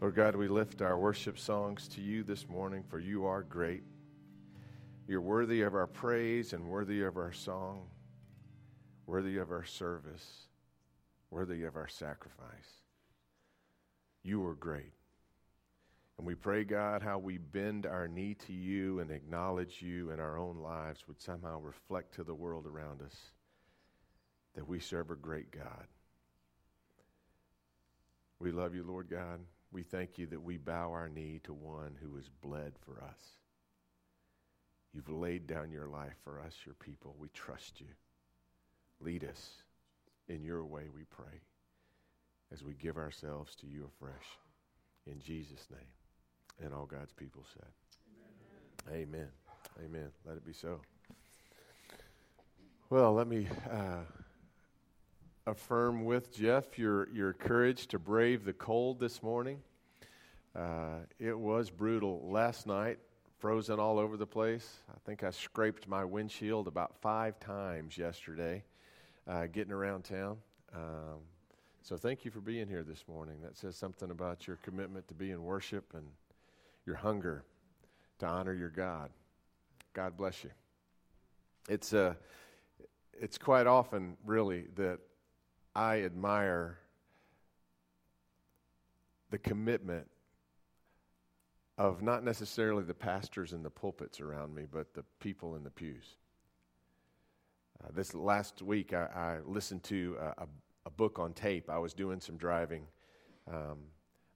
Lord God, we lift our worship songs to you this morning, for you are great. You're worthy of our praise and worthy of our song, worthy of our service, worthy of our sacrifice. You are great. And we pray, God, how we bend our knee to you and acknowledge you in our own lives would somehow reflect to the world around us that we serve a great God. We love you, Lord God. We thank you that we bow our knee to one who has bled for us. You've laid down your life for us, your people. We trust you. Lead us in your way, we pray, as we give ourselves to you afresh. In Jesus' name. And all God's people said, Amen. Amen. Amen. Let it be so. Well, let me uh, affirm with Jeff your, your courage to brave the cold this morning. Uh, it was brutal last night, frozen all over the place. I think I scraped my windshield about five times yesterday uh, getting around town. Um, so thank you for being here this morning. That says something about your commitment to be in worship and your hunger to honor your God. God bless you. It's, uh, it's quite often, really, that I admire the commitment of not necessarily the pastors and the pulpits around me, but the people in the pews. Uh, this last week, I, I listened to a, a, a, book on tape. I was doing some driving. Um,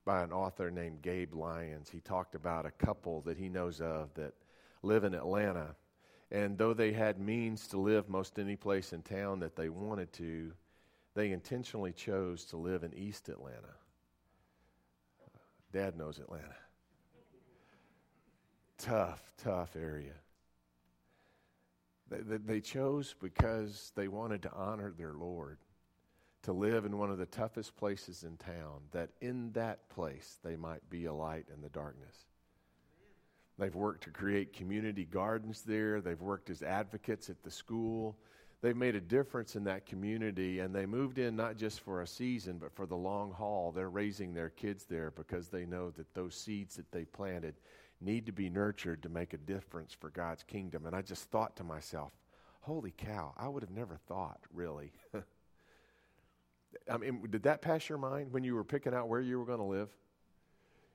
by an author named Gabe Lyons. He talked about a couple that he knows of that live in Atlanta. And though they had means to live most any place in town that they wanted to, they intentionally chose to live in East Atlanta. Dad knows Atlanta. Tough, tough area. They, they, chose because they wanted to honor their Lord to live in one of the toughest places in town, that in that place they might be a light in the darkness. They've worked to create community gardens there. They've worked as advocates at the school. They've made a difference in that community, and they moved in not just for a season, but for the long haul. They're raising their kids there because they know that those seeds that they planted need to be nurtured to make a difference for God's kingdom. And I just thought to myself, holy cow, I would have never thought, really. I mean, did that pass your mind when you were picking out where you were going to live?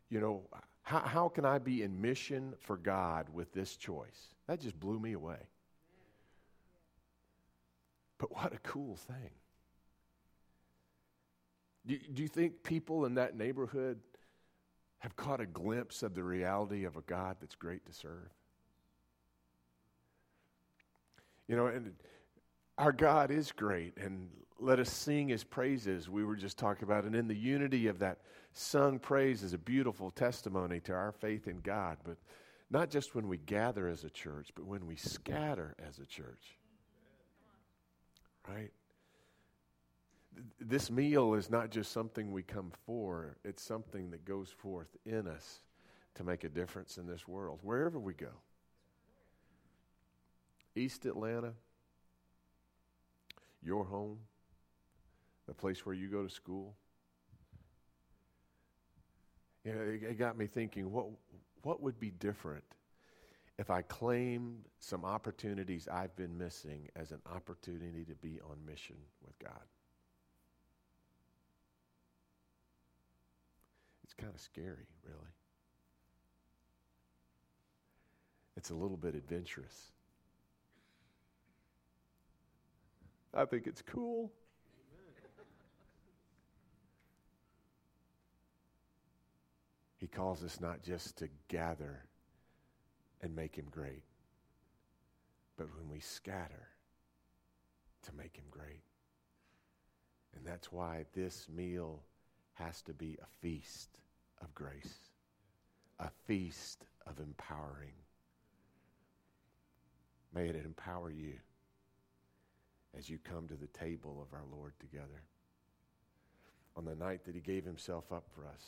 You know, how, how can I be in mission for God with this choice? That just blew me away. But what a cool thing. Do, do you think people in that neighborhood have caught a glimpse of the reality of a God that's great to serve? You know, and our God is great, and let us sing his praises. We were just talking about, and in the unity of that sung praise is a beautiful testimony to our faith in God. But not just when we gather as a church, but when we scatter as a church. Right? This meal is not just something we come for, it's something that goes forth in us to make a difference in this world, wherever we go. East Atlanta, your home, the place where you go to school. You know, it, it got me thinking what, what would be different if I claim some opportunities I've been missing as an opportunity to be on mission with God? It's kind of scary, really. It's a little bit adventurous. I think it's cool. He calls us not just to gather and make him great, but when we scatter, to make him great. And that's why this meal has to be a feast of grace, a feast of empowering. May it empower you as you come to the table of our Lord together. On the night that he gave himself up for us,